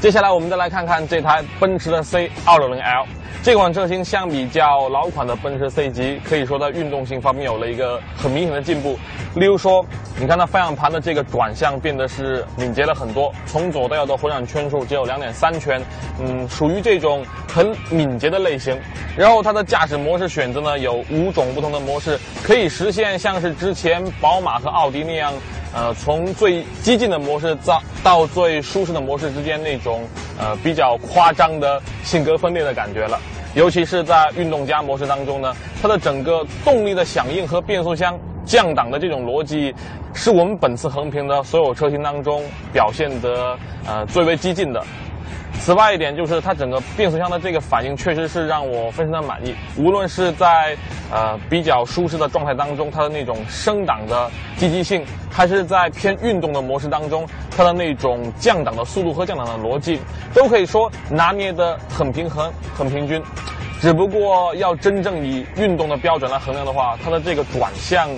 接下来我们再来看看这台奔驰的 C 260L。这款车型相比较老款的奔驰 C 级，可以说在运动性方面有了一个很明显的进步。例如说，你看它方向盘的这个转向变得是敏捷了很多，从左到右的回转圈数只有两点三圈，嗯，属于这种很敏捷的类型。然后它的驾驶模式选择呢有五种不同的模式，可以实现像是之前宝马和奥迪那样。呃，从最激进的模式到到最舒适的模式之间那种呃比较夸张的性格分裂的感觉了。尤其是在运动加模式当中呢，它的整个动力的响应和变速箱降档的这种逻辑，是我们本次横评的所有车型当中表现得呃最为激进的。此外一点就是它整个变速箱的这个反应确实是让我非常的满意，无论是在呃比较舒适的状态当中，它的那种升档的积极性，还是在偏运动的模式当中，它的那种降档的速度和降档的逻辑，都可以说拿捏得很平衡、很平均。只不过要真正以运动的标准来衡量的话，它的这个转向。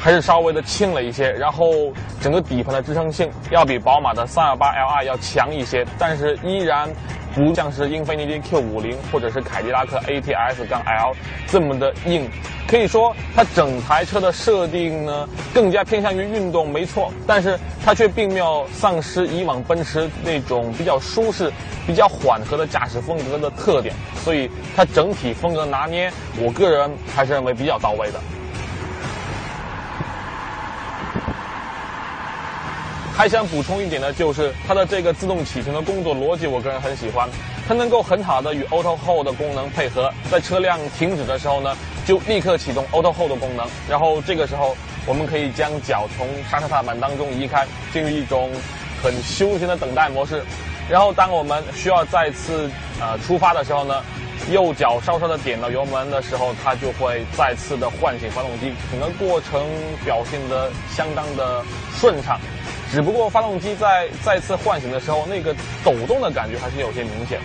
还是稍微的轻了一些，然后整个底盘的支撑性要比宝马的 328Li 要强一些，但是依然不像是英菲尼迪 Q50 或者是凯迪拉克 ATS 杠 L 这么的硬。可以说，它整台车的设定呢更加偏向于运动，没错，但是它却并没有丧失以往奔驰那种比较舒适、比较缓和的驾驶风格的特点，所以它整体风格拿捏，我个人还是认为比较到位的。还想补充一点呢，就是它的这个自动启停的工作逻辑，我个人很喜欢。它能够很好的与 Auto Hold 的功能配合，在车辆停止的时候呢，就立刻启动 Auto Hold 的功能。然后这个时候，我们可以将脚从刹车踏板当中移开，进入一种很休闲的等待模式。然后当我们需要再次呃出发的时候呢，右脚稍稍的点到油门的时候，它就会再次的唤醒发动机，整个过程表现得相当的顺畅。只不过发动机在再次唤醒的时候，那个抖动的感觉还是有些明显。